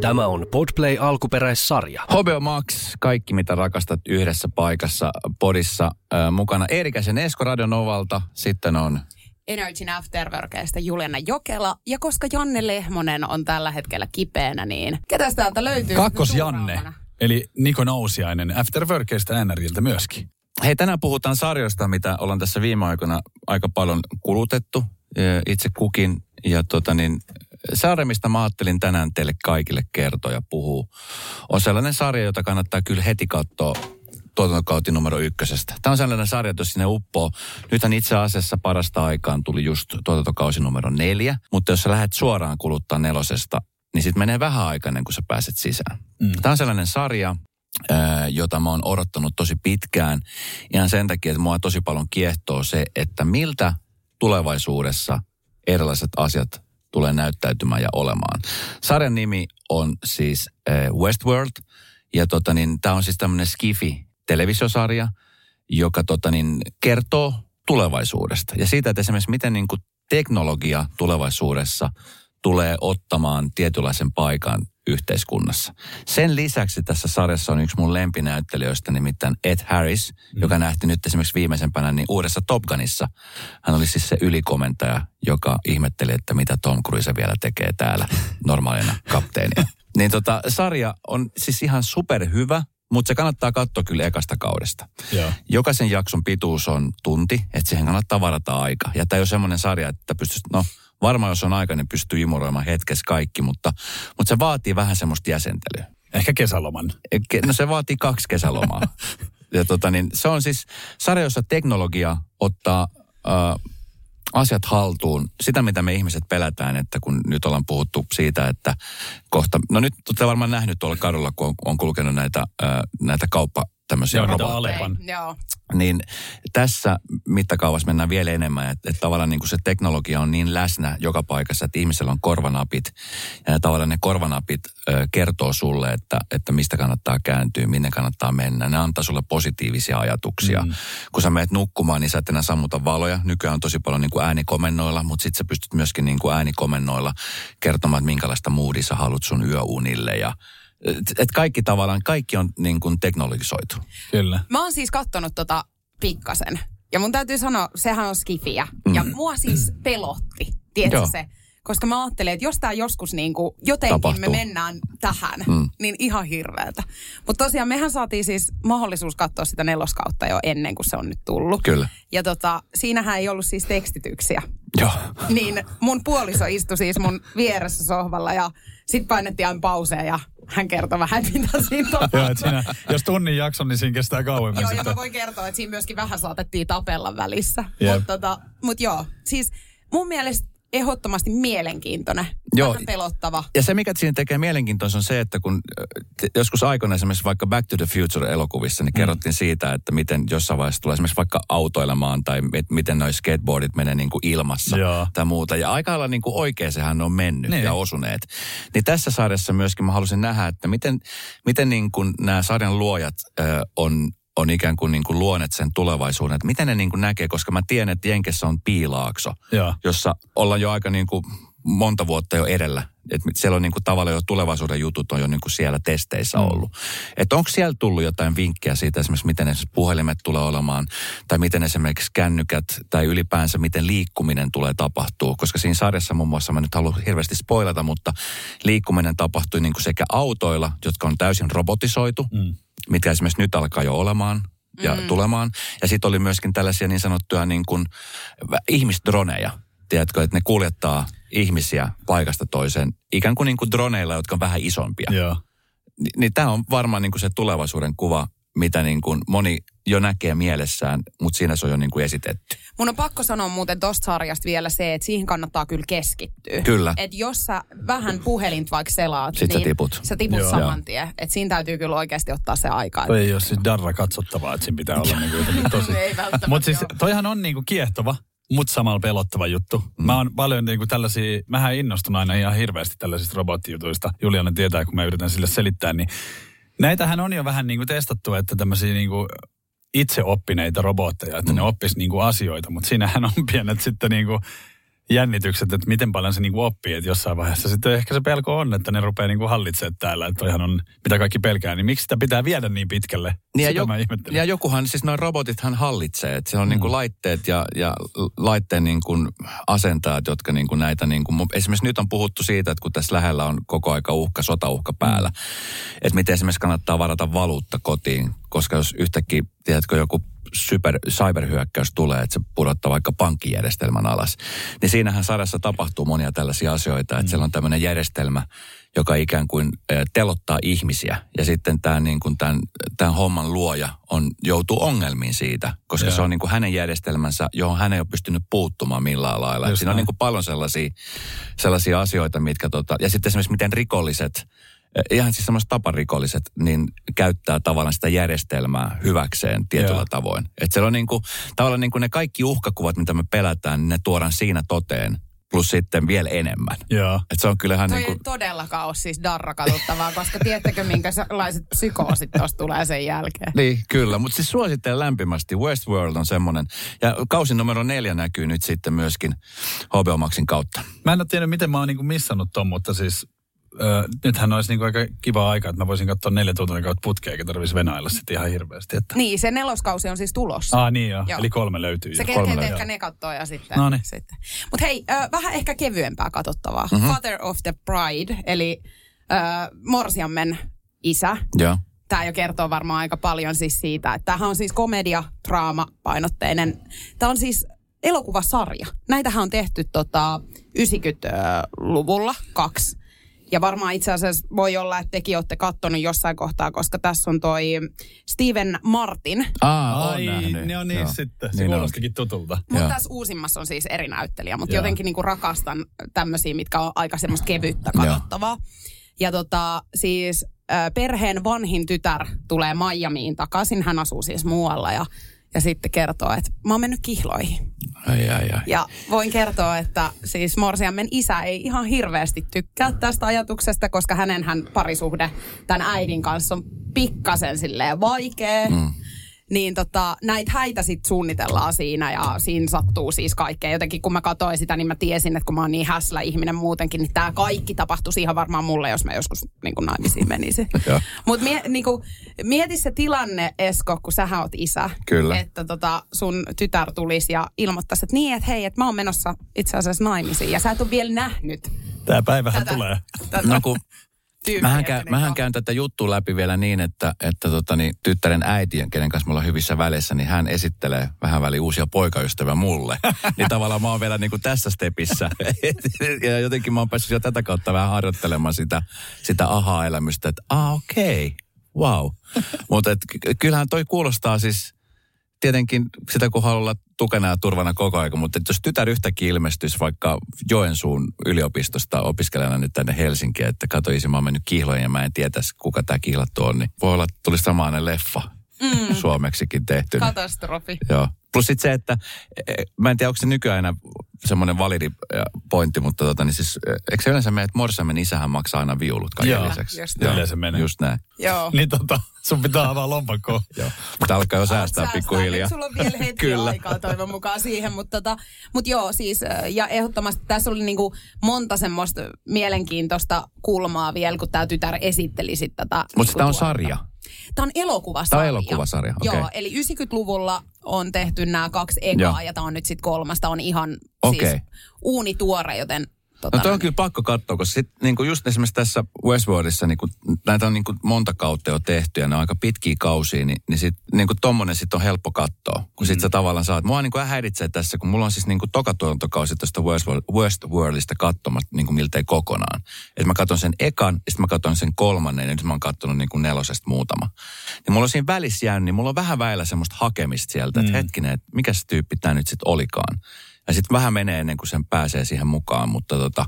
Tämä on Podplay alkuperäissarja. HBO Max, kaikki mitä rakastat yhdessä paikassa podissa. Äh, mukana Eerikäisen Esko Radionovalta, sitten on Energy Afterworkeista Juliana Jokela. Ja koska Janne Lehmonen on tällä hetkellä kipeänä, niin ketäs täältä löytyy? Kakkos Janne, eli Niko Nousiainen Afterworkeista NRiltä myöskin. Hei, tänään puhutaan sarjoista, mitä ollaan tässä viime aikoina aika paljon kulutettu itse kukin. Ja tota niin, sarja, mistä mä ajattelin tänään teille kaikille kertoa ja puhua, on sellainen sarja, jota kannattaa kyllä heti katsoa tuotantokauti numero ykkösestä. Tämä on sellainen sarja, jos sinne uppoo. Nythän itse asiassa parasta aikaan tuli just tuotantokausi numero neljä, mutta jos sä lähdet suoraan kuluttaa nelosesta, niin sitten menee vähän aikaa ennen kuin sä pääset sisään. Mm. Tämä on sellainen sarja, jota mä oon odottanut tosi pitkään. Ihan sen takia, että mua tosi paljon kiehtoo se, että miltä tulevaisuudessa erilaiset asiat tulee näyttäytymään ja olemaan. Sarjan nimi on siis Westworld, ja tota niin, tämä on siis tämmöinen Skifi televisiosarja, joka tota niin, kertoo tulevaisuudesta. Ja siitä, että esimerkiksi miten niin kuin teknologia tulevaisuudessa tulee ottamaan tietynlaisen paikan yhteiskunnassa. Sen lisäksi tässä sarjassa on yksi mun lempinäyttelijöistä, nimittäin Ed Harris, mm. joka nähti nyt esimerkiksi viimeisempänä niin uudessa Top Gunissa. Hän oli siis se ylikomentaja, joka ihmetteli, että mitä Tom Cruise vielä tekee täällä normaalina kapteenia. niin tota, sarja on siis ihan superhyvä. Mutta se kannattaa katsoa kyllä ekasta kaudesta. Joo. Jokaisen jakson pituus on tunti, että siihen kannattaa varata aika. Ja tämä ei ole semmoinen sarja, että pystyisi, no varmaan jos on aika, niin pystyy imuroimaan hetkessä kaikki, mutta, mutta se vaatii vähän semmoista jäsentelyä. Ehkä kesäloman. No se vaatii kaksi kesälomaa. ja tota niin, se on siis sarja, jossa teknologia ottaa äh, asiat haltuun. Sitä, mitä me ihmiset pelätään, että kun nyt ollaan puhuttu siitä, että kohta... No nyt olette varmaan nähnyt tuolla kadulla, kun on, on kulkenut näitä, äh, näitä kauppa tämmöisiä Joo, robotteja. Joo. Niin tässä mittakaavassa mennään vielä enemmän, että, että tavallaan niin kuin se teknologia on niin läsnä joka paikassa, että ihmisellä on korvanapit. Ja tavallaan ne korvanapit ö, kertoo sulle, että, että mistä kannattaa kääntyä, minne kannattaa mennä. Ne antaa sulle positiivisia ajatuksia. Mm. Kun sä menet nukkumaan, niin sä et enää sammuta valoja. Nykyään on tosi paljon niin kuin äänikomennoilla, mutta sitten sä pystyt myöskin niin kuin äänikomennoilla kertomaan, että minkälaista moodia sä haluat sun yöunille ja että kaikki tavallaan, kaikki on niin kuin teknologisoitu. Kyllä. Mä oon siis kattonut tota pikkasen. Ja mun täytyy sanoa, sehän on skifiä. Mm. Ja mua siis pelotti, tiedätkö se? Koska mä ajattelin, että jos tämä joskus niin kuin jotenkin Tapahtuu. me mennään tähän, mm. niin ihan hirveätä. Mutta tosiaan mehän saatiin siis mahdollisuus katsoa sitä neloskautta jo ennen kuin se on nyt tullut. Kyllä. Ja tota, siinähän ei ollut siis tekstityksiä. Joo. Niin mun puoliso istui siis mun vieressä sohvalla ja sitten painettiin aina pauseja ja hän kertoo vähän, mitä siinä Joo, siinä, jos tunnin jakson, niin siinä kestää kauemmin. joo, ja mä voin kertoa, että siinä myöskin vähän saatettiin tapella välissä. Mutta tota, mut joo, siis mun mielestä ehdottomasti mielenkiintoinen, Joo. pelottava. Ja se, mikä siinä tekee mielenkiintoista on se, että kun joskus aikoina esimerkiksi vaikka Back to the Future-elokuvissa, niin mm. kerrottiin siitä, että miten jossain vaiheessa tulee esimerkiksi vaikka autoilemaan tai miten noi skateboardit menee niin kuin ilmassa Joo. tai muuta. Ja aika lailla niin kuin oikein sehän on mennyt niin. ja osuneet. Niin tässä sarjassa myöskin mä halusin nähdä, että miten, miten niin kuin nämä sarjan luojat äh, on on ikään kuin, niin kuin luoneet sen tulevaisuuden, että miten ne niin kuin näkee, koska mä tiedän, että Jenkessä on piilaakso, Joo. jossa ollaan jo aika niin kuin monta vuotta jo edellä. Että siellä on niin kuin tavallaan jo tulevaisuuden jutut on jo niin kuin siellä testeissä mm. ollut. Että onko siellä tullut jotain vinkkejä siitä esimerkiksi, miten esimerkiksi puhelimet tulee olemaan, tai miten esimerkiksi kännykät, tai ylipäänsä miten liikkuminen tulee tapahtuu. Koska siinä sarjassa muun muassa, mä nyt haluan hirveästi spoilata, mutta liikkuminen tapahtui niin kuin sekä autoilla, jotka on täysin robotisoitu, mm mitkä esimerkiksi nyt alkaa jo olemaan ja mm. tulemaan. Ja sitten oli myöskin tällaisia niin sanottuja niin kuin ihmisdroneja, tiedätkö, että ne kuljettaa ihmisiä paikasta toiseen, ikään kuin, niin kuin droneilla, jotka on vähän isompia. Joo. Ni, niin tämä on varmaan niin kuin se tulevaisuuden kuva, mitä niin kuin moni jo näkee mielessään, mutta siinä se on jo niin kuin esitetty. Mun on pakko sanoa muuten tosta sarjasta vielä se, että siihen kannattaa kyllä keskittyä. Kyllä. Että jos sä vähän puhelint vaikka selaat, Sitten niin sä tiput, sä tiput Joo. saman tien. Että siinä täytyy kyllä oikeasti ottaa se aika. Toi ei ole siis darra katsottavaa, että siinä pitää olla niin kuin tosi. Mutta siis toihan on niin kuin kiehtova, mutta samalla pelottava juttu. Mm. Mä oon paljon niin kuin tällaisia, mähän innostun aina ihan hirveästi tällaisista robottijutuista. Juliana tietää, kun mä yritän sille selittää, niin näitähän on jo vähän niin kuin testattu, että tämmöisiä niin kuin itse oppineita robotteja, että mm. ne oppis niin kuin asioita, mutta siinähän on pienet sitten niin kuin jännitykset, että miten paljon se niinku oppii, että jossain vaiheessa sitten ehkä se pelko on, että ne rupeaa niinku hallitsemaan täällä, että toihan on mitä kaikki pelkää, niin miksi sitä pitää viedä niin pitkälle? Niin ja, joku, ja jokuhan, siis noin robotithan hallitsee, että se on niinku mm. niinku laitteet ja, ja laitteen niinku asentajat, jotka niinku näitä, niinku, esimerkiksi nyt on puhuttu siitä, että kun tässä lähellä on koko aika uhka, sotauhka päällä, mm. että miten esimerkiksi kannattaa varata valuutta kotiin, koska jos yhtäkkiä, tiedätkö, joku super, cyberhyökkäys tulee, että se pudottaa vaikka pankkijärjestelmän alas. Niin siinähän sarjassa tapahtuu monia tällaisia asioita, että mm. siellä on tämmöinen järjestelmä, joka ikään kuin telottaa ihmisiä. Ja sitten tämä niin kuin tämän, tämän homman luoja on, joutuu ongelmiin siitä, koska yeah. se on niin kuin hänen järjestelmänsä, johon hän ei ole pystynyt puuttumaan millään lailla. Siinä on niin kuin paljon sellaisia, sellaisia asioita, mitkä tota, ja sitten esimerkiksi miten rikolliset ihan siis semmoiset taparikolliset, niin käyttää tavallaan sitä järjestelmää hyväkseen tietyllä Joo. tavoin. Että siellä on niin kuin, tavallaan niin kuin ne kaikki uhkakuvat, mitä me pelätään, niin ne tuodaan siinä toteen plus sitten vielä enemmän. Joo. Et se on kyllähän Toi niin kuin... ei todellakaan ole siis darra katsottavaa, koska tiedättekö minkälaiset psykoosit tuosta tulee sen jälkeen. Niin, kyllä. Mutta siis suosittelen lämpimästi. Westworld on semmoinen. Ja kausin numero neljä näkyy nyt sitten myöskin HBO Maxin kautta. Mä en ole tiennyt, miten mä oon niinku missannut ton, mutta siis Öö, nythän olisi niinku aika kiva aika, että mä voisin katsoa neljä tuntia kautta putkea, eikä tarvitsisi venailla sitten ihan hirveästi. Että... Niin, se neloskausi on siis tulossa. Ah niin joo, joo. eli kolme löytyy. Se kerkeet ehkä ne katsoo ja sitten. No niin. sitten. Mutta hei, ö, vähän ehkä kevyempää katsottavaa. Mm-hmm. Father of the Bride, eli ö, Morsiammen isä. Joo. Tämä jo kertoo varmaan aika paljon siis siitä, että tämähän on siis komedia, draama painotteinen. Tämä on siis elokuvasarja. Näitähän on tehty tota 90-luvulla kaksi ja varmaan itse asiassa voi olla, että tekin olette kattonut jossain kohtaa, koska tässä on toi Steven Martin. Aa, Ai, nähnyt. ne on niin Joo. sitten. Se niin kuulostikin tutulta. Mutta tässä uusimmassa on siis eri näyttelijä, mutta jotenkin niinku rakastan tämmöisiä, mitkä on aika semmoista kevyttä katsottavaa. Ja tota, siis perheen vanhin tytär tulee Miamiin takaisin. Hän asuu siis muualla ja ja sitten kertoo, että mä oon mennyt kihloihin. Ai, ai, ai. Ja voin kertoa, että siis Morsiammen isä ei ihan hirveästi tykkää tästä ajatuksesta, koska hänen hän parisuhde tämän äidin kanssa on pikkasen silleen vaikea. Mm niin tota, näitä häitä sitten suunnitellaan siinä ja siinä sattuu siis kaikkea. Jotenkin kun mä katsoin sitä, niin mä tiesin, että kun mä oon niin häslä ihminen muutenkin, niin tämä kaikki tapahtuisi ihan varmaan mulle, jos mä joskus niin kuin naimisiin menisin. Mutta mie, niin mieti se tilanne, Esko, kun sä oot isä. Kyllä. Että tota, sun tytär tulisi ja ilmoittaisi, että niin, että hei, että mä oon menossa itse asiassa naimisiin ja sä et ole vielä nähnyt. Tämä päivähän tätä, tulee. Tätä. No kun Mähän, käyn, mähän käyn tätä juttua läpi vielä niin, että, että tota, niin, tyttären äitien, kenen kanssa me ollaan hyvissä väleissä, niin hän esittelee vähän väliin uusia poikaystäviä mulle. niin tavallaan mä oon vielä niin kuin tässä stepissä. ja jotenkin mä oon päässyt jo tätä kautta vähän harjoittelemaan sitä, sitä aha-elämystä, että ah okei, okay, wow. Mutta kyllähän toi kuulostaa siis tietenkin sitä, kun haluaa olla tukena ja turvana koko ajan, mutta jos tytär yhtäkkiä ilmestyisi vaikka Joensuun yliopistosta opiskelijana nyt tänne Helsinkiin, että kato mä oon mennyt kihloihin ja mä en tietäisi, kuka tämä kihlattu on, niin voi olla, että tulisi samainen leffa mm. suomeksikin tehty. Katastrofi. Joo. Plus sitten se, että e, e, mä en tiedä, onko se nykyään enää semmoinen validi pointti, mutta tota, niin siis, e, eikö se yleensä mene, että Morsamen isähän maksaa aina viulut kaiken Joo, lisäksi? Just Joo, yleensä menee. Just näin. Joo. niin tota, sun pitää avaa lompakkoa. Joo. Mutta alkaa jo säästää pikkuhiljaa. Sulla on vielä hetki Kyllä. aikaa toivon mukaan siihen, mutta tota, mut joo siis, ja ehdottomasti tässä oli niinku monta semmoista mielenkiintoista kulmaa vielä, kun tämä tytär esitteli sitten tätä. Mutta niinku tämä on sarja. Tämä on elokuvasarja. Tämä on elokuvasarja, okay. Joo, eli 90-luvulla on tehty nämä kaksi ekaa Joo. ja tämä on nyt sitten kolmas. Tämä on ihan okay. siis uunituore, joten Tota, no toi on kyllä pakko katsoa, koska sit, niin kuin just esimerkiksi tässä Westworldissa niin kuin, näitä on niin kuin monta kautta jo tehty ja ne on aika pitkiä kausia, niin, niin sit, niin kuin tommonen sit on helppo katsoa. Kun sit mm. sä tavallaan saat, mua niin kuin häiritsee tässä, kun mulla on siis niin kuin toka tuotantokausi tästä Westworld, Westworldista katsomat niin kuin miltei kokonaan. Että mä katson sen ekan, ja sitten mä katson sen kolmannen, ja nyt mä oon katsonut niin kuin nelosesta muutama. Niin mulla on siinä välissä jäänyt, niin mulla on vähän väillä semmoista hakemista sieltä, että mm. hetkinen, että mikä se tyyppi tämä nyt sitten olikaan. Ja sitten vähän menee ennen kuin sen pääsee siihen mukaan, mutta tota,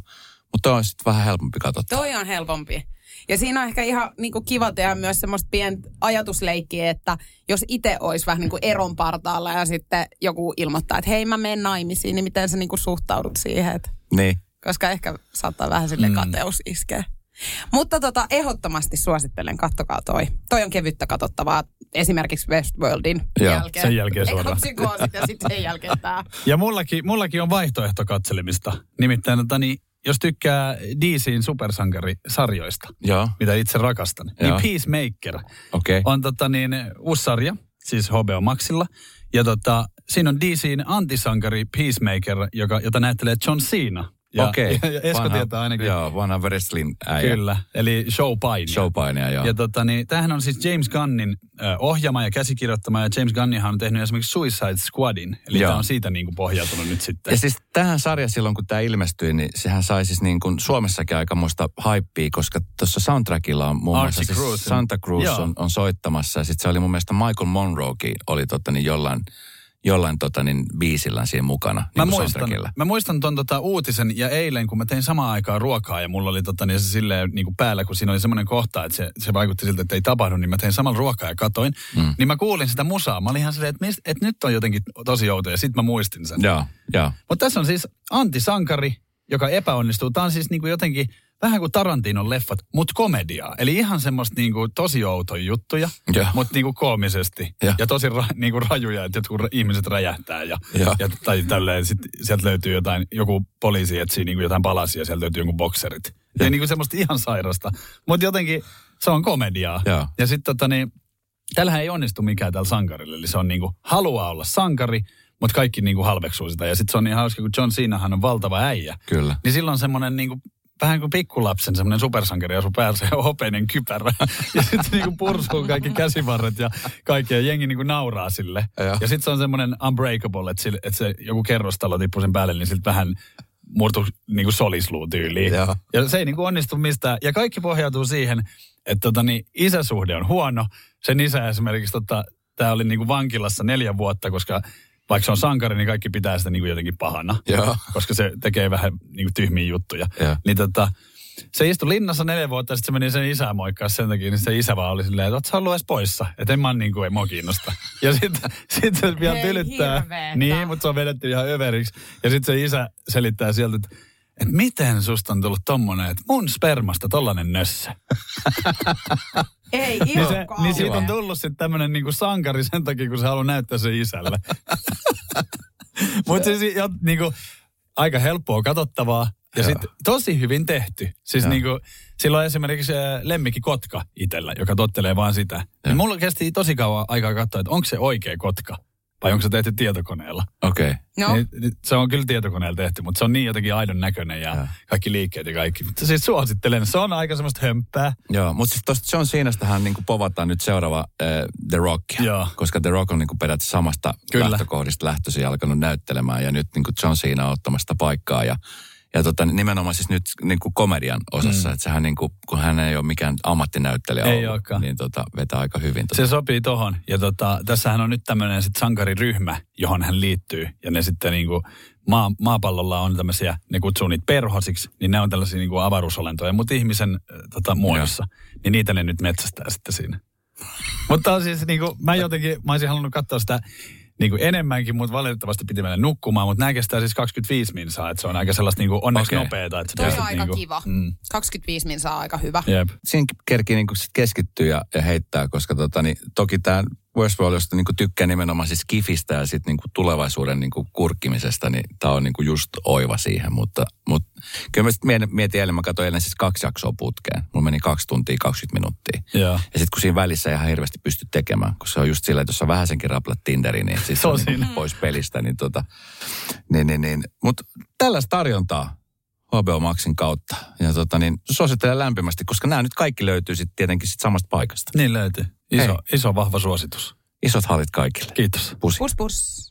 mutta on sitten vähän helpompi katsoa. Toi on helpompi. Ja siinä on ehkä ihan niin kuin kiva tehdä myös semmoista pientä ajatusleikkiä, että jos itse olisi vähän niin kuin eron partaalla ja sitten joku ilmoittaa, että hei mä menen naimisiin, niin miten sä niin kuin suhtaudut siihen? Että... Niin. Koska ehkä saattaa vähän sille mm. kateus iskeä. Mutta tota, ehdottomasti suosittelen, kattokaa toi. Toi on kevyttä katsottavaa esimerkiksi Westworldin Joo, jälkeen. sen jälkeen suoraan. Psykoosit ja sitten sen jälkeen tää. Ja mullakin, mullakin on vaihtoehto katselemista. Nimittäin tota, niin, jos tykkää DCin supersankarisarjoista, Joo. mitä itse rakastan, Joo. niin Peacemaker Okei. on tota, niin, uusi sarja, siis HBO Maxilla. Ja tota, siinä on DCin antisankari Peacemaker, joka, jota näyttelee John Cena. Ja, Okei. ja, ja Esko Vanha- tietää ainakin. Joo, vanha wrestling äijä. Kyllä, eli showpainija. Showpainia, joo. Ja tota, niin, tämähän on siis James Gunnin äh, ohjaama ja käsikirjoittama, ja James Gunnihan on tehnyt esimerkiksi Suicide Squadin. Eli Joo. tämä on siitä niin kuin pohjautunut nyt sitten. Ja siis tähän sarja silloin, kun tämä ilmestyi, niin sehän sai siis niin kuin Suomessakin aikamoista hypeä, koska tuossa soundtrackilla on muun muassa siis. Santa Cruz on, on, soittamassa. Ja sitten se oli mun mielestä Michael Monroekin oli totta niin jollain, jollain tota niin biisillä siinä mukana. Niin Mä muistan, mä muistan ton tota uutisen ja eilen, kun mä tein samaan aikaan ruokaa ja mulla oli tota, niin se silleen niin kuin päällä, kun siinä oli semmoinen kohta, että se, se vaikutti siltä, että ei tapahdu, niin mä tein samalla ruokaa ja katoin. Mm. Niin mä kuulin sitä musaa. Mä olin ihan silleen, että, mist, että nyt on jotenkin tosi outo ja sit mä muistin sen. Joo, joo. Mutta tässä on siis antisankari, joka epäonnistuu. Tämä on siis niin kuin jotenkin vähän kuin Tarantinon leffat, mutta komediaa. Eli ihan semmoista niin kuin tosi outoja juttuja, mutta niin kuin koomisesti. Joo. Ja tosi ra, niin kuin rajuja, että jotkut ihmiset räjähtää. Ja, Joo. ja tai tälleen, sit sieltä löytyy jotain, joku poliisi etsii niin kuin jotain palasia ja sieltä löytyy jonkun bokserit. Ja niin kuin semmoista ihan sairasta. Mutta jotenkin se on komediaa. Joo. Ja sitten tota niin, tällähän ei onnistu mikään tällä sankarilla. Eli se on niinku, haluaa olla sankari, mutta kaikki niinku halveksuu sitä. Ja sitten se on niin hauska, kun John Cenahan on valtava äijä. Kyllä. Niin silloin semmoinen niinku, vähän kuin pikkulapsen semmoinen supersankari päässä ja hopeinen kypärä. ja sitten niinku pursuu kaikki käsivarret ja kaikki. Ja jengi niinku nauraa sille. Joo. Ja sitten se on semmoinen unbreakable, että, sille, että se joku kerrostalo tippuu sen päälle, niin siltä vähän murtu niinku solisluu tyyliin. Joo. Ja se ei niinku onnistu mistään. Ja kaikki pohjautuu siihen, että tota, niin isäsuhde on huono. Sen isä esimerkiksi, tota, tämä oli niinku vankilassa neljä vuotta, koska vaikka se on sankari, niin kaikki pitää sitä niinku jotenkin pahana. Joo. Koska se tekee vähän niinku tyhmiä juttuja. Joo. Niin tota, se istui linnassa neljä vuotta ja sitten se meni sen isää moikkaa sen takia, niin se isä vaan oli silleen, että oot sä ollut edes poissa. Että en mä niinku, ei mua kiinnosta. Ja sitten sit se vielä tylyttää. hirveetä. Niin, mutta se on vedetty ihan överiksi. Ja sitten se isä selittää sieltä, että että miten susta on tullut tommonen, että mun spermasta tollanen nössö. Ei, Niin, ihan se, niin siitä on tullut sitten tämmönen niinku sankari sen takia, kun se haluaa näyttää sen isälle. Mutta siis jo, niinku, aika helppoa katsottavaa. Ja sitten tosi hyvin tehty. Siis niinku, sillä on esimerkiksi lemmikki kotka itsellä, joka tottelee vaan sitä. Niin mulla kesti tosi kauan aikaa katsoa, että onko se oikea kotka. Vai onko se tehty tietokoneella. Okei. Okay. No, Niin, niin se on kyllä tietokoneella tehty, mutta se on niin jotenkin aidon näköinen ja Joo. kaikki liikkeet ja kaikki. Mutta siis suosittelen, se on aika semmoista hömppää. Joo, mutta siis tuosta John Cenastahan niin povataan nyt seuraava äh, The Rock. Joo. Koska The Rock on niin periaatteessa samasta Kyllä. lähtökohdista lähtöisin alkanut näyttelemään. Ja nyt niin John Cena on ottamassa sitä paikkaa. Ja, ja tota, nimenomaan siis nyt niin komedian osassa. Mm. Että sehän niin kuin, kun hän ei ole mikään ammattinäyttelijä Ei ollut, olekaan. niin tota, vetää aika hyvin. Tota. Se sopii tohon. Ja tota, tässähän on nyt tämmöinen sit sankariryhmä, johon hän liittyy. Ja ne sitten niinku, maa, maapallolla on tämmöisiä, ne kutsuu niitä perhosiksi, niin ne on tällaisia niinku avaruusolentoja, mutta ihmisen tota, muodossa. Niin niitä ne nyt metsästää sitten siinä. mutta siis niinku, mä jotenkin, mä olisin halunnut katsoa sitä niinku enemmänkin, mutta valitettavasti piti mennä nukkumaan. Mutta nämä kestää siis 25 minsaa, että se on aika sellaista niinku onneksi Okei. nopeeta. Että toi on aika niinku, kiva. Mm, 25 min saa aika hyvä. jep. Siinä kerkii niin sit keskittyä ja, ja heittää, koska tota, niin, toki tämä Westworld, josta niin tykkää nimenomaan siis kifistä ja sitten niin tulevaisuuden niin kurkkimisesta, niin tämä on niin just oiva siihen. Mutta, mutta kyllä mä sitten mietin, eilen, mä katsoin eilen siis kaksi jaksoa putkeen. Mulla meni kaksi tuntia 20 minuuttia. Joo. Ja sitten kun siinä välissä ei ihan hirveästi pysty tekemään, kun se on just sillä, että jos sä vähäsenkin raplat Tinderiin, niin siis Se on on niin pois pelistä. Niin tota, niin, niin, niin. Mutta tällaista tarjontaa HBO Maxin kautta. Ja tota, niin, suosittelen lämpimästi, koska nämä nyt kaikki löytyy sitten tietenkin sit samasta paikasta. Niin löytyy. Iso, Hei. iso vahva suositus. Isot halit kaikille. Kiitos. Pusi. Pus pus.